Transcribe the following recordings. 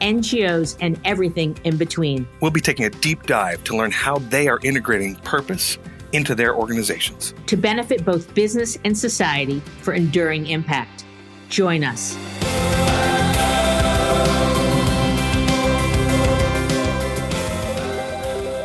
NGOs, and everything in between. We'll be taking a deep dive to learn how they are integrating purpose into their organizations to benefit both business and society for enduring impact. Join us.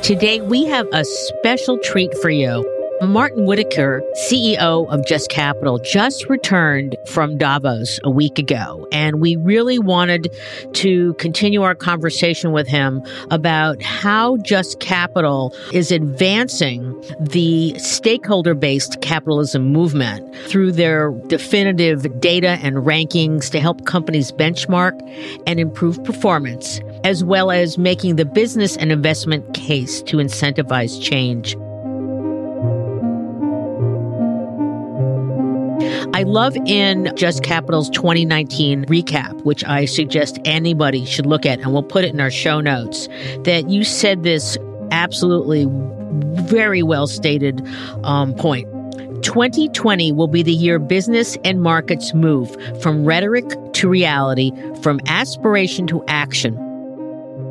Today, we have a special treat for you. Martin Whittaker, CEO of Just Capital, just returned from Davos a week ago, and we really wanted to continue our conversation with him about how Just Capital is advancing the stakeholder based capitalism movement through their definitive data and rankings to help companies benchmark and improve performance, as well as making the business and investment case to incentivize change. I love in Just Capital's 2019 recap, which I suggest anybody should look at, and we'll put it in our show notes, that you said this absolutely very well stated um, point. 2020 will be the year business and markets move from rhetoric to reality, from aspiration to action.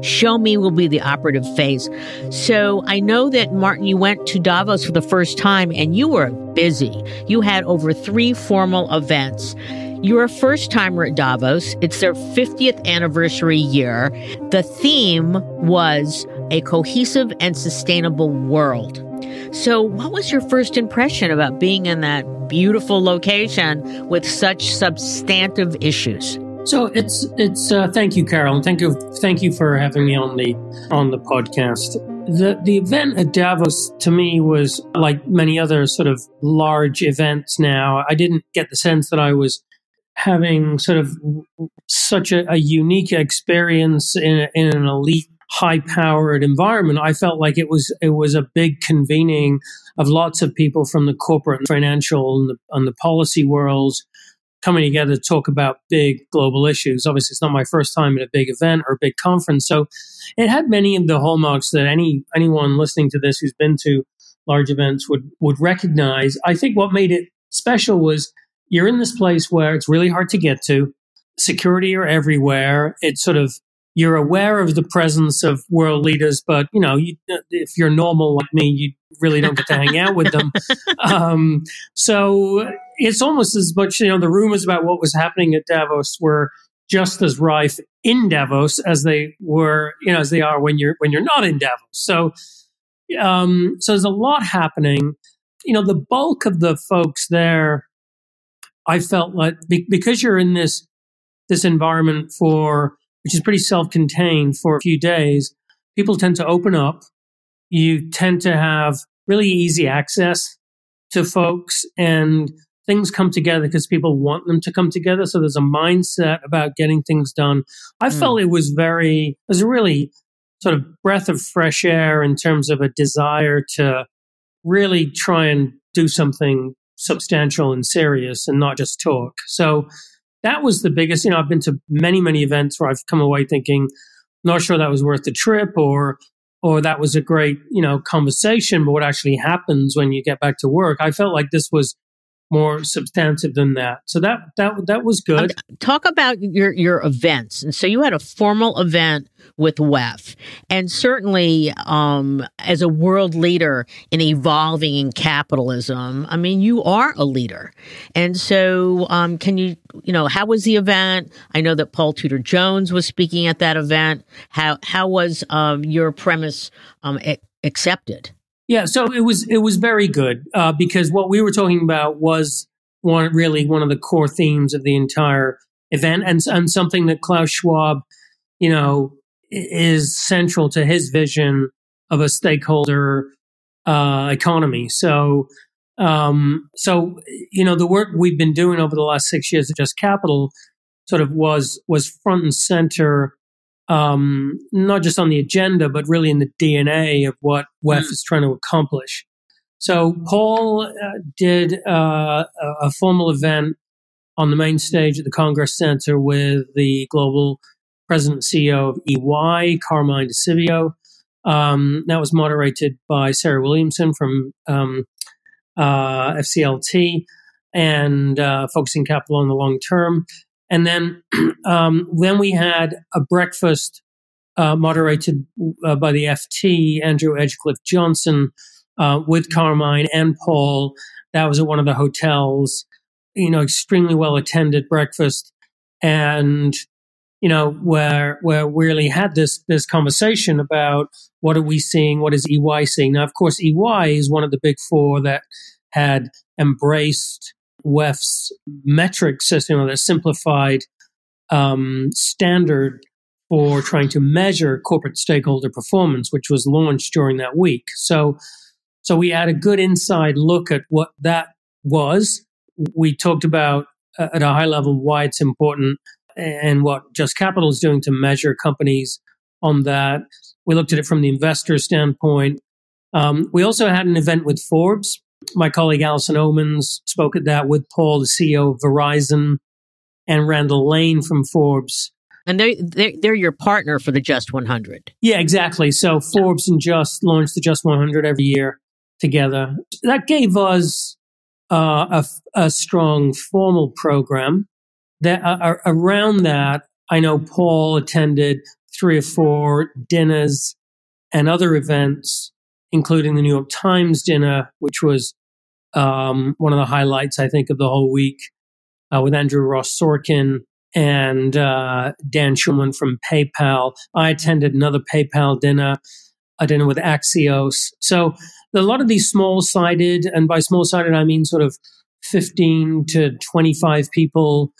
Show me will be the operative phase. So I know that Martin, you went to Davos for the first time and you were busy. You had over three formal events. You're a first timer at Davos. It's their 50th anniversary year. The theme was a cohesive and sustainable world. So, what was your first impression about being in that beautiful location with such substantive issues? So it's it's uh, thank you, Carol, and thank you thank you for having me on the on the podcast. The the event at Davos to me was like many other sort of large events. Now I didn't get the sense that I was having sort of such a, a unique experience in, in an elite, high powered environment. I felt like it was it was a big convening of lots of people from the corporate, and financial, and the, and the policy worlds coming together to talk about big global issues. Obviously, it's not my first time at a big event or a big conference, so it had many of the hallmarks that any anyone listening to this who's been to large events would would recognize. I think what made it special was you're in this place where it's really hard to get to. Security are everywhere. It's sort of you're aware of the presence of world leaders, but you know, you, if you're normal like me, you really don't get to hang out with them. Um, so it's almost as much, you know, the rumors about what was happening at Davos were just as rife in Davos as they were, you know, as they are when you're when you're not in Davos. So, um, so there's a lot happening. You know, the bulk of the folks there, I felt like be, because you're in this this environment for which is pretty self-contained for a few days, people tend to open up. You tend to have really easy access to folks and things come together because people want them to come together. So there's a mindset about getting things done. I mm. felt it was very, it was a really sort of breath of fresh air in terms of a desire to really try and do something substantial and serious and not just talk. So that was the biggest, you know, I've been to many, many events where I've come away thinking, not sure that was worth the trip or or that was a great, you know, conversation, but what actually happens when you get back to work. I felt like this was more substantive than that. So that that that was good. Talk about your your events. And so you had a formal event with WEF, and certainly um, as a world leader in evolving in capitalism, I mean you are a leader. And so um, can you you know how was the event? I know that Paul Tudor Jones was speaking at that event. How how was um, your premise um, accepted? Yeah, so it was it was very good uh, because what we were talking about was one really one of the core themes of the entire event, and and something that Klaus Schwab, you know, is central to his vision of a stakeholder uh, economy. So, um, so you know, the work we've been doing over the last six years at Just Capital sort of was was front and center um, not just on the agenda, but really in the DNA of what WEF mm. is trying to accomplish. So Paul uh, did uh, a formal event on the main stage at the Congress Center with the global president and CEO of EY, Carmine Di Um, that was moderated by Sarah Williamson from um, uh, FCLT and uh, focusing capital on the long term. And then, um, then we had a breakfast uh, moderated uh, by the FT, Andrew Edgecliffe Johnson, uh, with Carmine and Paul. That was at one of the hotels. You know, extremely well attended breakfast, and you know where where we really had this this conversation about what are we seeing, what is EY seeing. Now, of course, EY is one of the big four that had embraced WEF's metric system, or the simplified um, standard for trying to measure corporate stakeholder performance, which was launched during that week. So, so we had a good inside look at what that was. We talked about uh, at a high level why it's important and what Just Capital is doing to measure companies on that. We looked at it from the investor standpoint. Um, we also had an event with Forbes my colleague Alison Omens spoke at that with Paul, the CEO of Verizon, and Randall Lane from Forbes. And they're, they're, they're your partner for the Just 100. Yeah, exactly. So Forbes and Just launched the Just 100 every year together. That gave us uh, a, a, strong formal program. That uh, around that, I know Paul attended three or four dinners and other events including the New York Times dinner, which was um, one of the highlights, I think, of the whole week uh, with Andrew Ross Sorkin and uh, Dan Schulman from PayPal. I attended another PayPal dinner, a dinner with Axios. So a lot of these small sided, and by small sided, I mean sort of 15 to 25 people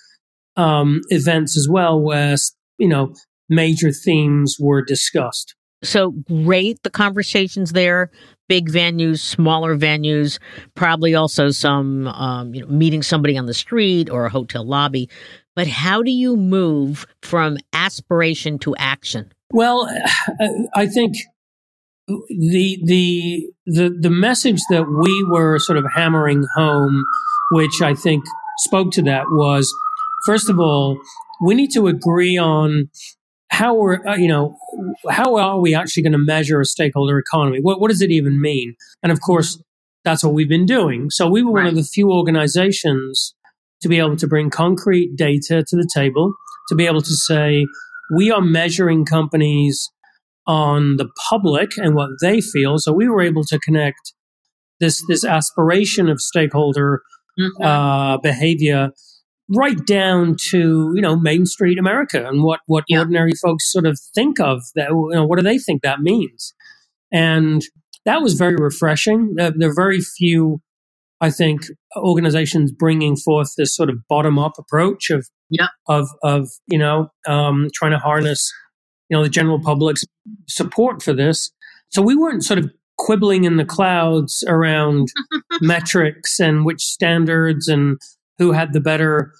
um, events as well, where, you know, major themes were discussed. So great the conversations there, big venues, smaller venues, probably also some um, you know meeting somebody on the street or a hotel lobby. But how do you move from aspiration to action? Well, I think the the the the message that we were sort of hammering home, which I think spoke to that, was first of all we need to agree on how are uh, you know how are we actually going to measure a stakeholder economy? What what does it even mean? And of course, that's what we've been doing. So we were right. one of the few organizations to be able to bring concrete data to the table, to be able to say we are measuring companies on the public and what they feel. So we were able to connect this this aspiration of stakeholder mm-hmm. uh, behavior right down to you know Main Street America and what what yeah. ordinary folks sort of think of that. You know, what do they think that means? And that was very refreshing. There, there are very few, I think, organizations bringing forth this sort of bottom up approach of yeah. of of you know um, trying to harness you know the general public's support for this. So we weren't sort of quibbling in the clouds around metrics and which standards and who had the better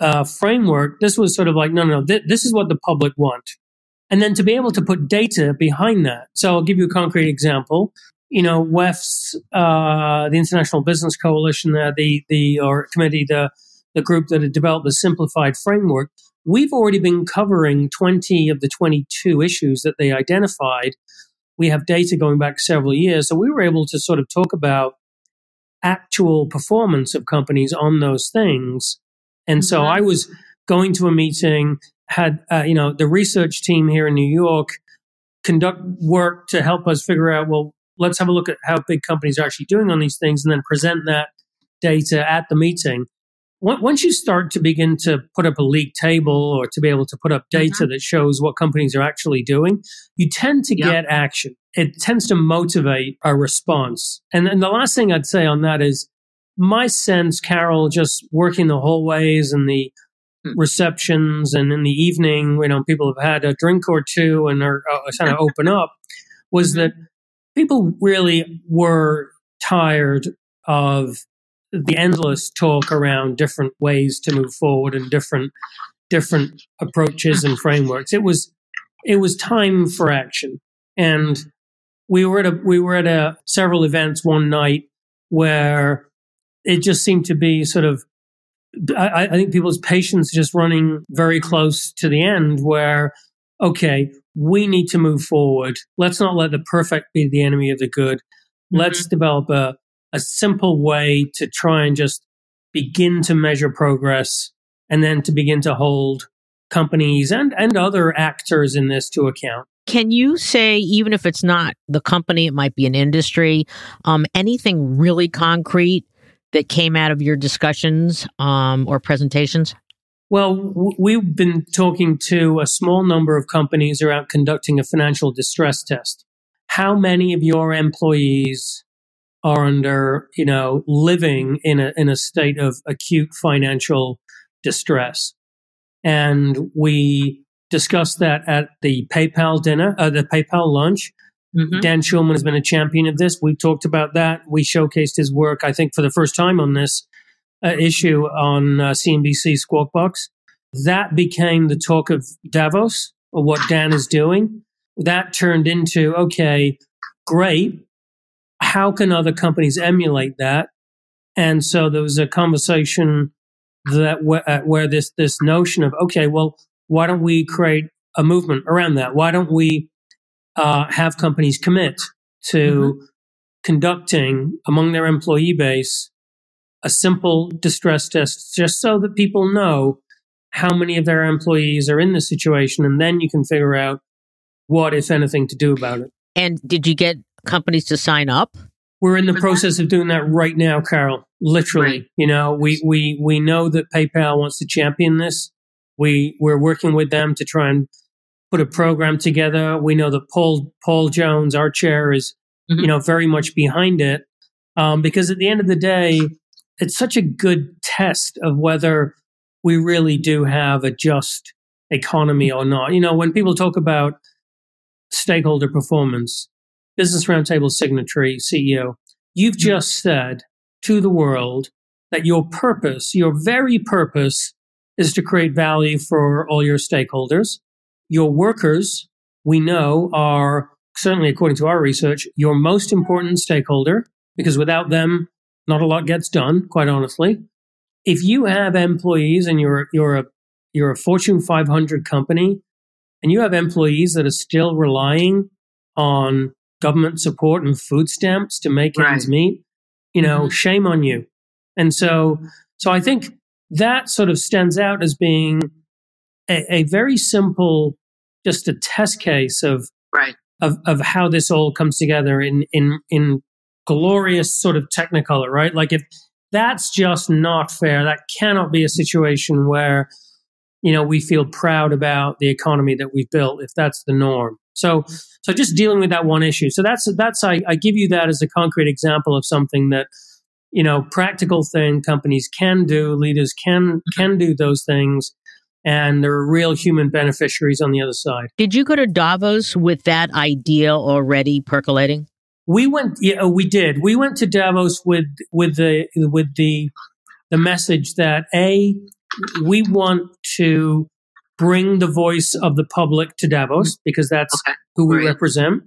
uh, framework. This was sort of like, no, no, no, th- this is what the public want. And then to be able to put data behind that. So I'll give you a concrete example. You know, WEF's, uh, the International Business Coalition, uh, the, the, or committee, the, the group that had developed the simplified framework, we've already been covering 20 of the 22 issues that they identified. We have data going back several years. So we were able to sort of talk about actual performance of companies on those things. And mm-hmm. so I was going to a meeting, had, uh, you know, the research team here in New York conduct work to help us figure out, well, let's have a look at how big companies are actually doing on these things and then present that data at the meeting. Once you start to begin to put up a league table or to be able to put up data mm-hmm. that shows what companies are actually doing, you tend to yep. get action it tends to motivate a response. And then the last thing I'd say on that is my sense, Carol, just working the hallways and the hmm. receptions and in the evening, you know, people have had a drink or two and are uh, kind of open up, was mm-hmm. that people really were tired of the endless talk around different ways to move forward and different different approaches and frameworks. It was it was time for action. And we were at a, we were at a, several events one night where it just seemed to be sort of, I, I think people's patience just running very close to the end where, okay, we need to move forward. Let's not let the perfect be the enemy of the good. Mm-hmm. Let's develop a, a simple way to try and just begin to measure progress and then to begin to hold companies and, and other actors in this to account. Can you say, even if it's not the company, it might be an industry, um, anything really concrete that came out of your discussions um, or presentations? Well, we've been talking to a small number of companies around conducting a financial distress test. How many of your employees are under, you know, living in a in a state of acute financial distress? And we discussed that at the PayPal dinner, uh, the PayPal lunch. Mm-hmm. Dan Schulman has been a champion of this. We talked about that. We showcased his work, I think, for the first time on this uh, issue on uh, CNBC Squawk Box. That became the talk of Davos, or what Dan is doing. That turned into, okay, great. How can other companies emulate that? And so there was a conversation that uh, where this this notion of okay, well, why don't we create a movement around that? Why don't we uh, have companies commit to mm-hmm. conducting among their employee base a simple distress test just so that people know how many of their employees are in this situation and then you can figure out what if anything to do about it and did you get companies to sign up we're in the process of doing that right now carol literally right. you know we we we know that paypal wants to champion this we we're working with them to try and put a program together. We know that Paul Paul Jones, our chair, is mm-hmm. you know very much behind it um, because at the end of the day, it's such a good test of whether we really do have a just economy or not. You know, when people talk about stakeholder performance, Business Roundtable signatory CEO, you've mm-hmm. just said to the world that your purpose, your very purpose, is to create value for all your stakeholders. Your workers, we know, are certainly according to our research, your most important stakeholder because without them, not a lot gets done, quite honestly. If you have employees and you're, you're a, you're a Fortune 500 company and you have employees that are still relying on government support and food stamps to make right. ends meet, you know, mm-hmm. shame on you. And so, so I think that sort of stands out as being a, a very simple, just a test case of right of of how this all comes together in in in glorious sort of technicolor, right? Like if that's just not fair, that cannot be a situation where you know we feel proud about the economy that we've built if that's the norm. So so just dealing with that one issue. So that's that's I, I give you that as a concrete example of something that you know, practical thing companies can do, leaders can can do those things, and there are real human beneficiaries on the other side. Did you go to Davos with that idea already percolating? We went. Yeah, we did. We went to Davos with with the with the the message that a we want to bring the voice of the public to Davos because that's okay. who we represent.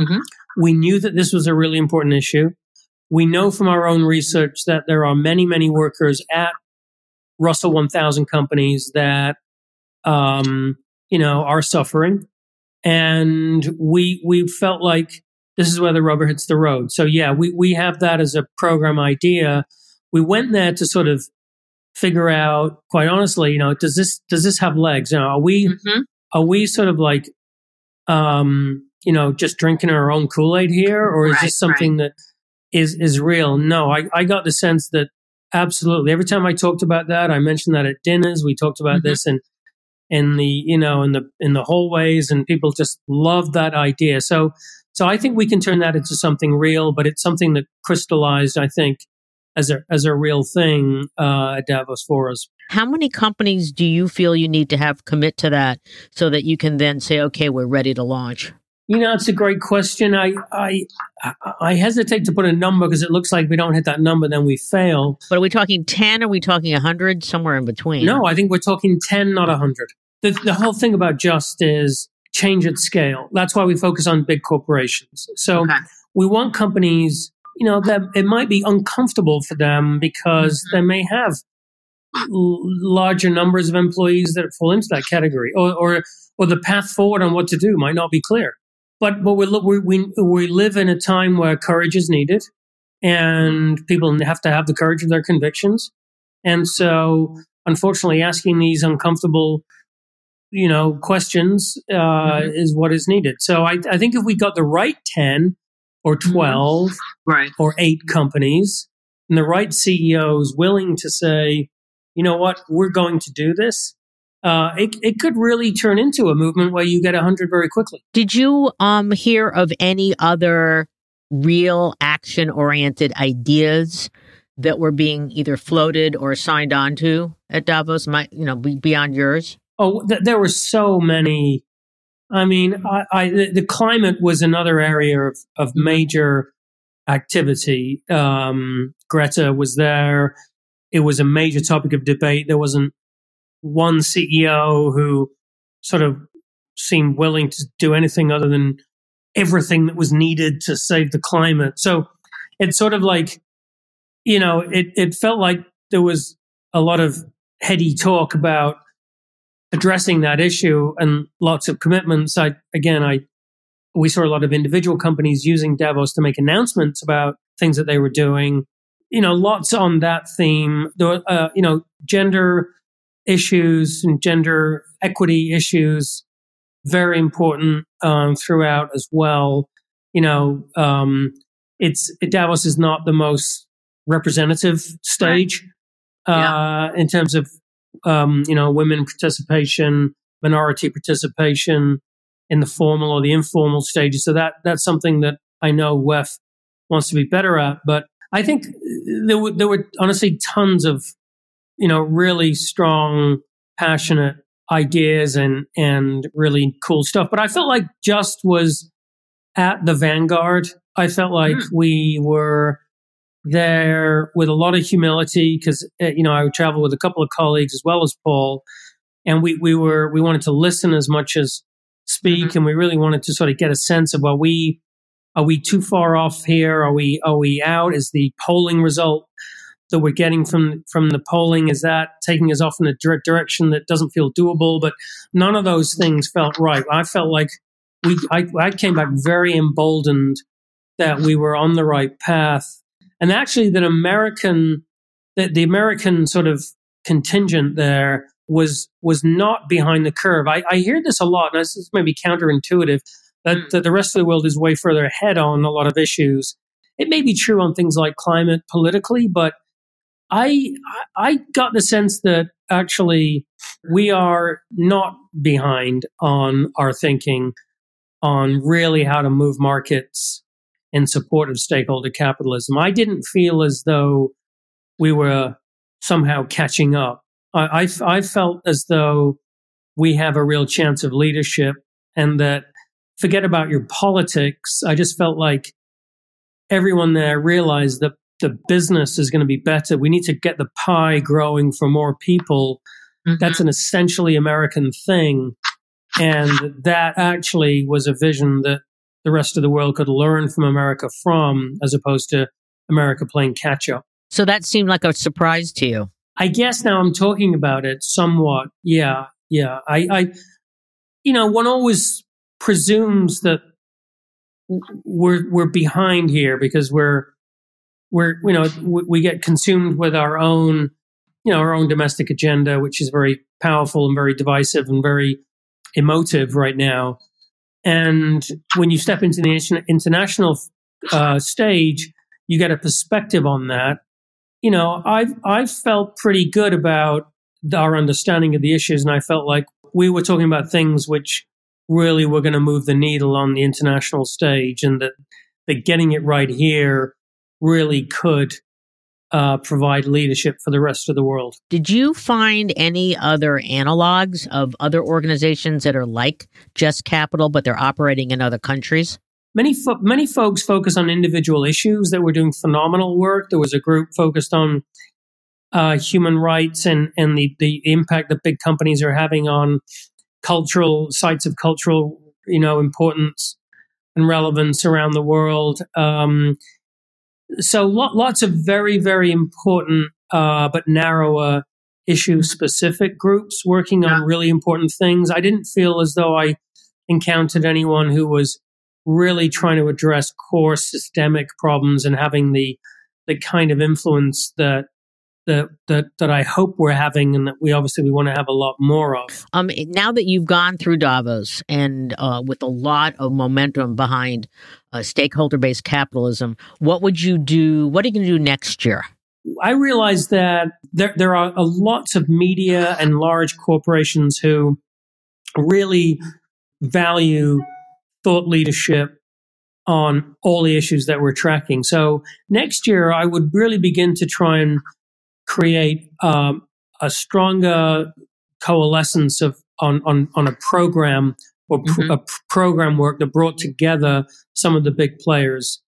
Mm-hmm. We knew that this was a really important issue. We know from our own research that there are many, many workers at Russell 1000 companies that, um, you know, are suffering. And we, we felt like this is where the rubber hits the road. So yeah, we, we have that as a program idea. We went there to sort of figure out, quite honestly, you know, does this, does this have legs? You know, are we, mm-hmm. are we sort of like, um, you know, just drinking our own Kool Aid here, or is right, this something right. that is is real. No, I, I got the sense that absolutely every time I talked about that, I mentioned that at dinners. We talked about mm-hmm. this and in the you know in the in the hallways, and people just loved that idea. So so I think we can turn that into something real, but it's something that crystallized, I think, as a as a real thing uh, at Davos for us. How many companies do you feel you need to have commit to that so that you can then say, okay, we're ready to launch? You know, it's a great question. I I I hesitate to put a number because it looks like we don't hit that number, then we fail. But are we talking ten? Are we talking hundred? Somewhere in between? No, I think we're talking ten, not hundred. The the whole thing about just is change at scale. That's why we focus on big corporations. So okay. we want companies, you know, that it might be uncomfortable for them because mm-hmm. they may have larger numbers of employees that fall into that category, or, or or the path forward on what to do might not be clear. But but we we we, we live in a time where courage is needed, and people have to have the courage of their convictions. And so, unfortunately, asking these uncomfortable, you know, questions uh, mm-hmm. is what is needed. So I, I think if we got the right ten or mm-hmm. 12 right. or eight companies and the right CEOs willing to say, you know what, we're going to do this, uh, it, it could really turn into a movement where you get 100 very quickly. Did you um, hear of any other real action oriented ideas that were being either floated or signed on to at Davos, might, you know, beyond yours? Oh, th- there were so many. I mean, I, I, the climate was another area of, of major activity. Um, Greta was there. It was a major topic of debate. There wasn't one CEO who sort of seemed willing to do anything other than everything that was needed to save the climate. So it's sort of like, you know, it, it felt like there was a lot of heady talk about addressing that issue and lots of commitments. I, again, I, we saw a lot of individual companies using Davos to make announcements about things that they were doing. You know, lots on that theme. There, uh, you know, gender issues and gender equity issues very important um, throughout as well. You know, um, it's Davos is not the most representative stage right. uh, yeah. in terms of um, you know women participation, minority participation in the formal or the informal stages. So that that's something that I know WEF wants to be better at. But I think there were there were honestly tons of you know, really strong, passionate ideas and and really cool stuff. But I felt like Just was at the vanguard. I felt like mm. we were there with a lot of humility because eh, you know I would travel with a couple of colleagues as well as Paul, and we we were we wanted to listen as much as speak, mm-hmm. and we really wanted to sort of get a sense of well we are we too far off here? Are we are we out? Is the polling result that we're getting from from the polling? Is that taking us off in a direct direction that doesn't feel doable? But none of those things felt right. I felt like we i, I came back very emboldened that we were on the right path. And actually that american that the american sort of contingent there was was not behind the curve. I, I hear this a lot and this is maybe counterintuitive that, mm. that the rest of the world is way further ahead on a lot of issues. It may be true on things like climate politically but I I got the sense that actually we are not behind on our thinking on really how to move markets in support of stakeholder capitalism. I didn't feel as though we were somehow catching up. I, I, I felt as though we have a real chance of leadership and that forget about your politics. I just felt like everyone there realized that the business is going to be better. We need to get the pie growing for more people. Mm-hmm. That's an essentially American thing. And that actually was a vision that the rest of the world could learn from America from, as opposed to America playing catch up. So that seemed like a surprise to you. I guess now I'm talking about it somewhat. Yeah, yeah. I, I you know, one always presumes that we're we're behind here because we're we're you know we get consumed with our own you know our own domestic agenda, which is very powerful and very divisive and very emotive right now. And when you step into the international uh, stage, you get a perspective on that. You know, I've I've felt pretty good about our understanding of the issues, and I felt like we were talking about things which really were going to move the needle on the international stage, and that that getting it right here really could uh, provide leadership for the rest of the world. Did you find any other analogs of other organizations that are like Just Capital, but they're operating in other countries? Many fo- many folks focus on individual issues that were doing phenomenal work. There was a group focused on uh, human rights and and the the impact that big companies are having on cultural sites of cultural you know, importance and relevance around the world. Um, so lots of very, very important, uh, but narrower issue specific groups working on really important things. I didn't feel as though I encountered anyone who was really trying to address core systemic problems and having the the kind of influence that that that that I hope we're having, and that we obviously we want to have a lot more of. Um, now that you've gone through Davos and uh, with a lot of momentum behind uh, stakeholder-based capitalism, what would you do? What are you going to do next year? I realize that there there are lots of media and large corporations who really value thought leadership on all the issues that we're tracking. So next year, I would really begin to try and create um, a stronger coalescence of on on, on a program or pr- mm-hmm. a pr- program work that brought together some of the big players,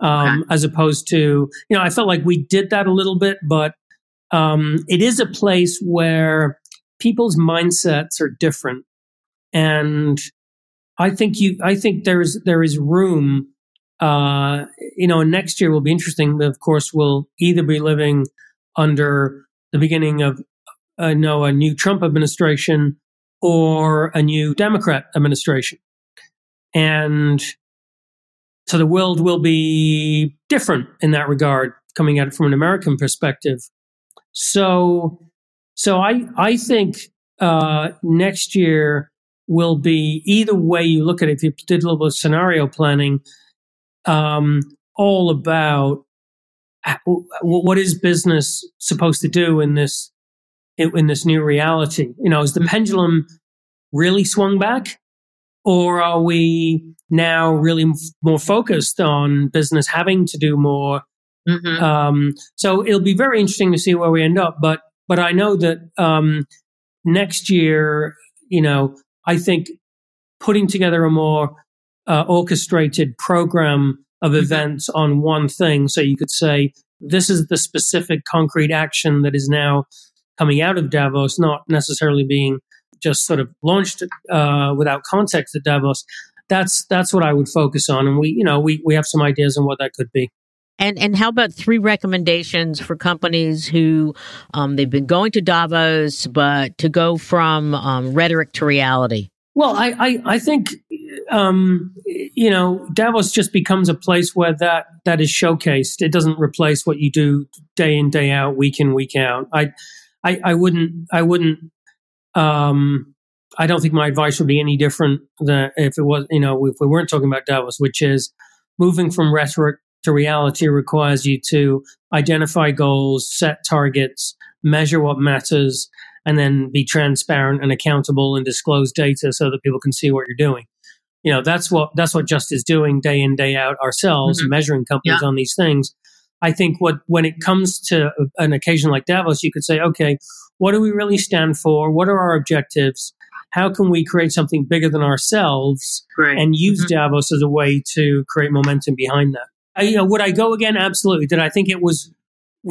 um, okay. as opposed to you know I felt like we did that a little bit, but um, it is a place where people's mindsets are different, and I think you. I think there's there is room. Uh, you know, next year will be interesting. Of course, we'll either be living under the beginning of uh, no a new Trump administration or a new Democrat administration, and so the world will be different in that regard, coming at it from an American perspective. So, so I I think uh, next year will be either way you look at it. If you did a little bit of scenario planning, um, all about what is business supposed to do in this in this new reality. You know, is the mm-hmm. pendulum really swung back, or are we now really more focused on business having to do more? Mm-hmm. Um, so it'll be very interesting to see where we end up. But but I know that um, next year, you know, I think putting together a more uh, orchestrated program of mm-hmm. events on one thing, so you could say, this is the specific concrete action that is now coming out of Davos, not necessarily being just sort of launched uh, without context at Davos. That's that's what I would focus on, and we you know we we have some ideas on what that could be. And and how about three recommendations for companies who um, they've been going to Davos, but to go from um, rhetoric to reality? Well, I I, I think um, you know Davos just becomes a place where that that is showcased. It doesn't replace what you do day in day out, week in week out. I I, I wouldn't I wouldn't um, I don't think my advice would be any different than if it was you know if we weren't talking about Davos, which is moving from rhetoric to reality requires you to identify goals, set targets, measure what matters, and then be transparent and accountable and disclose data so that people can see what you're doing. You know, that's what that's what Just is doing day in day out ourselves, mm-hmm. measuring companies yeah. on these things. I think what when it comes to an occasion like Davos, you could say, okay, what do we really stand for? What are our objectives? How can we create something bigger than ourselves Great. and use mm-hmm. Davos as a way to create momentum behind that? I, you know, would I go again? Absolutely. Did I think it was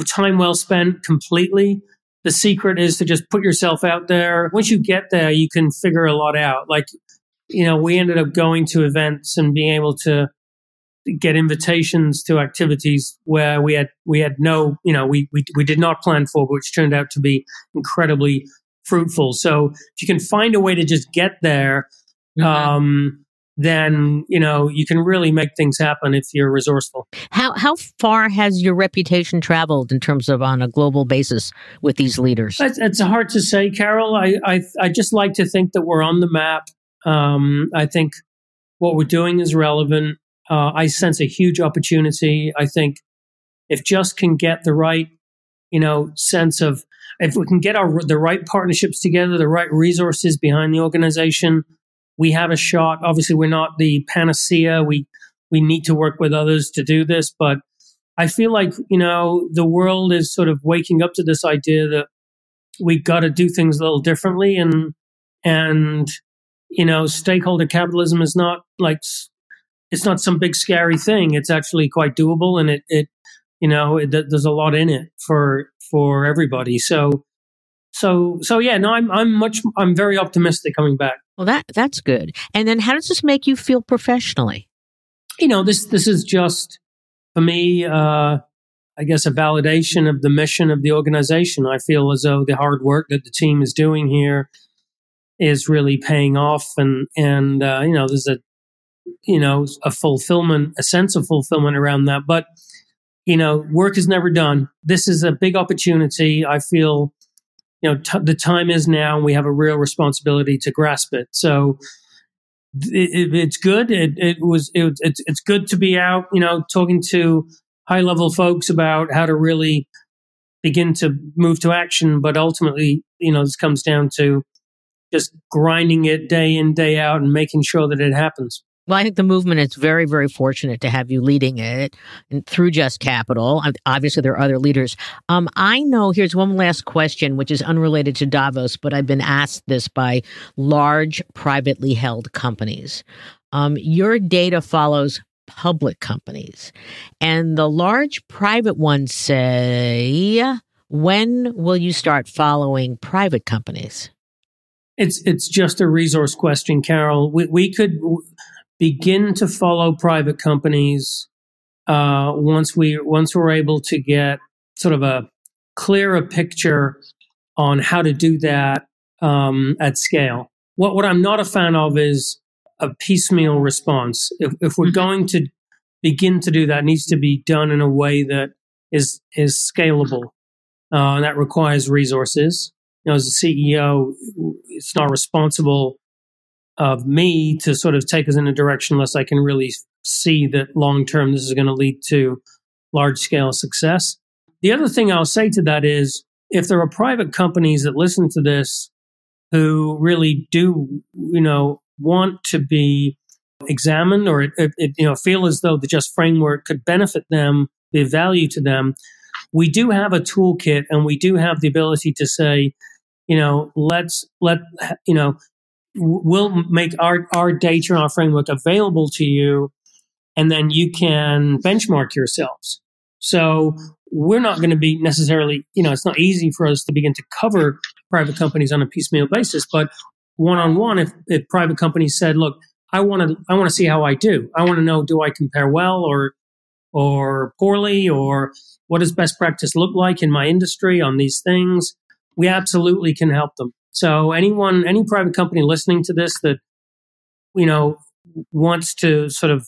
time well spent? Completely. The secret is to just put yourself out there. Once you get there, you can figure a lot out. Like, you know, we ended up going to events and being able to get invitations to activities where we had we had no, you know, we we, we did not plan for, which turned out to be incredibly fruitful. So if you can find a way to just get there, mm-hmm. um, then you know you can really make things happen if you're resourceful. How how far has your reputation traveled in terms of on a global basis with these leaders? It's, it's hard to say, Carol. I, I, I just like to think that we're on the map. Um, I think what we're doing is relevant. Uh, I sense a huge opportunity. I think if just can get the right you know sense of if we can get our the right partnerships together, the right resources behind the organization we have a shot. Obviously, we're not the panacea. We we need to work with others to do this, but I feel like you know the world is sort of waking up to this idea that we've got to do things a little differently, and and you know stakeholder capitalism is not like it's not some big scary thing. It's actually quite doable, and it it you know it, there's a lot in it for for everybody. So so so yeah, no, I'm I'm much I'm very optimistic coming back. Well, that that's good. And then, how does this make you feel professionally? You know, this this is just for me. Uh, I guess a validation of the mission of the organization. I feel as though the hard work that the team is doing here is really paying off, and and uh, you know, there's a you know a fulfillment, a sense of fulfillment around that. But you know, work is never done. This is a big opportunity. I feel you know, t- the time is now and we have a real responsibility to grasp it. So it, it, it's good. It, it was, it, it's, it's good to be out, you know, talking to high level folks about how to really begin to move to action. But ultimately, you know, this comes down to just grinding it day in, day out and making sure that it happens. Well, I think the movement is very, very fortunate to have you leading it through Just Capital. Obviously, there are other leaders. Um, I know, here's one last question, which is unrelated to Davos, but I've been asked this by large privately held companies. Um, your data follows public companies, and the large private ones say, when will you start following private companies? It's it's just a resource question, Carol. We, we could begin to follow private companies uh, once we once we're able to get sort of a clearer picture on how to do that um, at scale. What what I'm not a fan of is a piecemeal response. If, if we're mm-hmm. going to begin to do that, needs to be done in a way that is is scalable. Uh, and that requires resources. You know, as a CEO, it's not responsible of me to sort of take us in a direction unless I can really see that long term this is going to lead to large scale success. The other thing I'll say to that is if there are private companies that listen to this who really do, you know, want to be examined or it, it, you know feel as though the just framework could benefit them, be value to them, we do have a toolkit and we do have the ability to say, you know, let's let you know we'll make our, our data and our framework available to you, and then you can benchmark yourselves. So we're not going to be necessarily, you know, it's not easy for us to begin to cover private companies on a piecemeal basis, but one on one, if, if private companies said, look, I want to, I want to see how I do. I want to know, do I compare well or, or poorly or what does best practice look like in my industry on these things? We absolutely can help them. So anyone, any private company listening to this that you know wants to sort of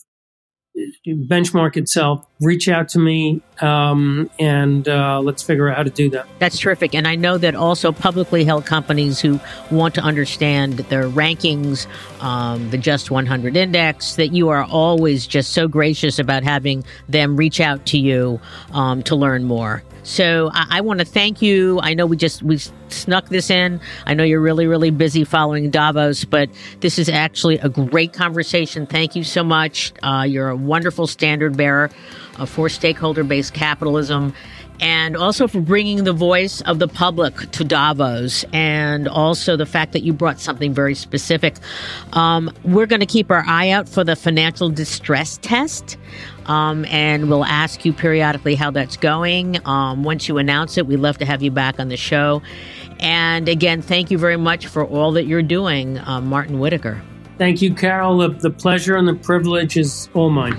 benchmark itself, reach out to me, um, and uh, let's figure out how to do that. That's terrific. And I know that also publicly held companies who want to understand their rankings, um, the Just 100 Index, that you are always just so gracious about having them reach out to you um, to learn more. So I, I want to thank you. I know we just we snuck this in. I know you're really really busy following Davos, but this is actually a great conversation. Thank you so much. Uh, you're a wonderful standard bearer uh, for stakeholder based capitalism. And also for bringing the voice of the public to Davos, and also the fact that you brought something very specific. Um, we're going to keep our eye out for the financial distress test. Um, and we'll ask you periodically how that's going. Um, once you announce it, we'd love to have you back on the show. And again, thank you very much for all that you're doing, uh, Martin Whittaker. Thank you, Carol. The, the pleasure and the privilege is all mine.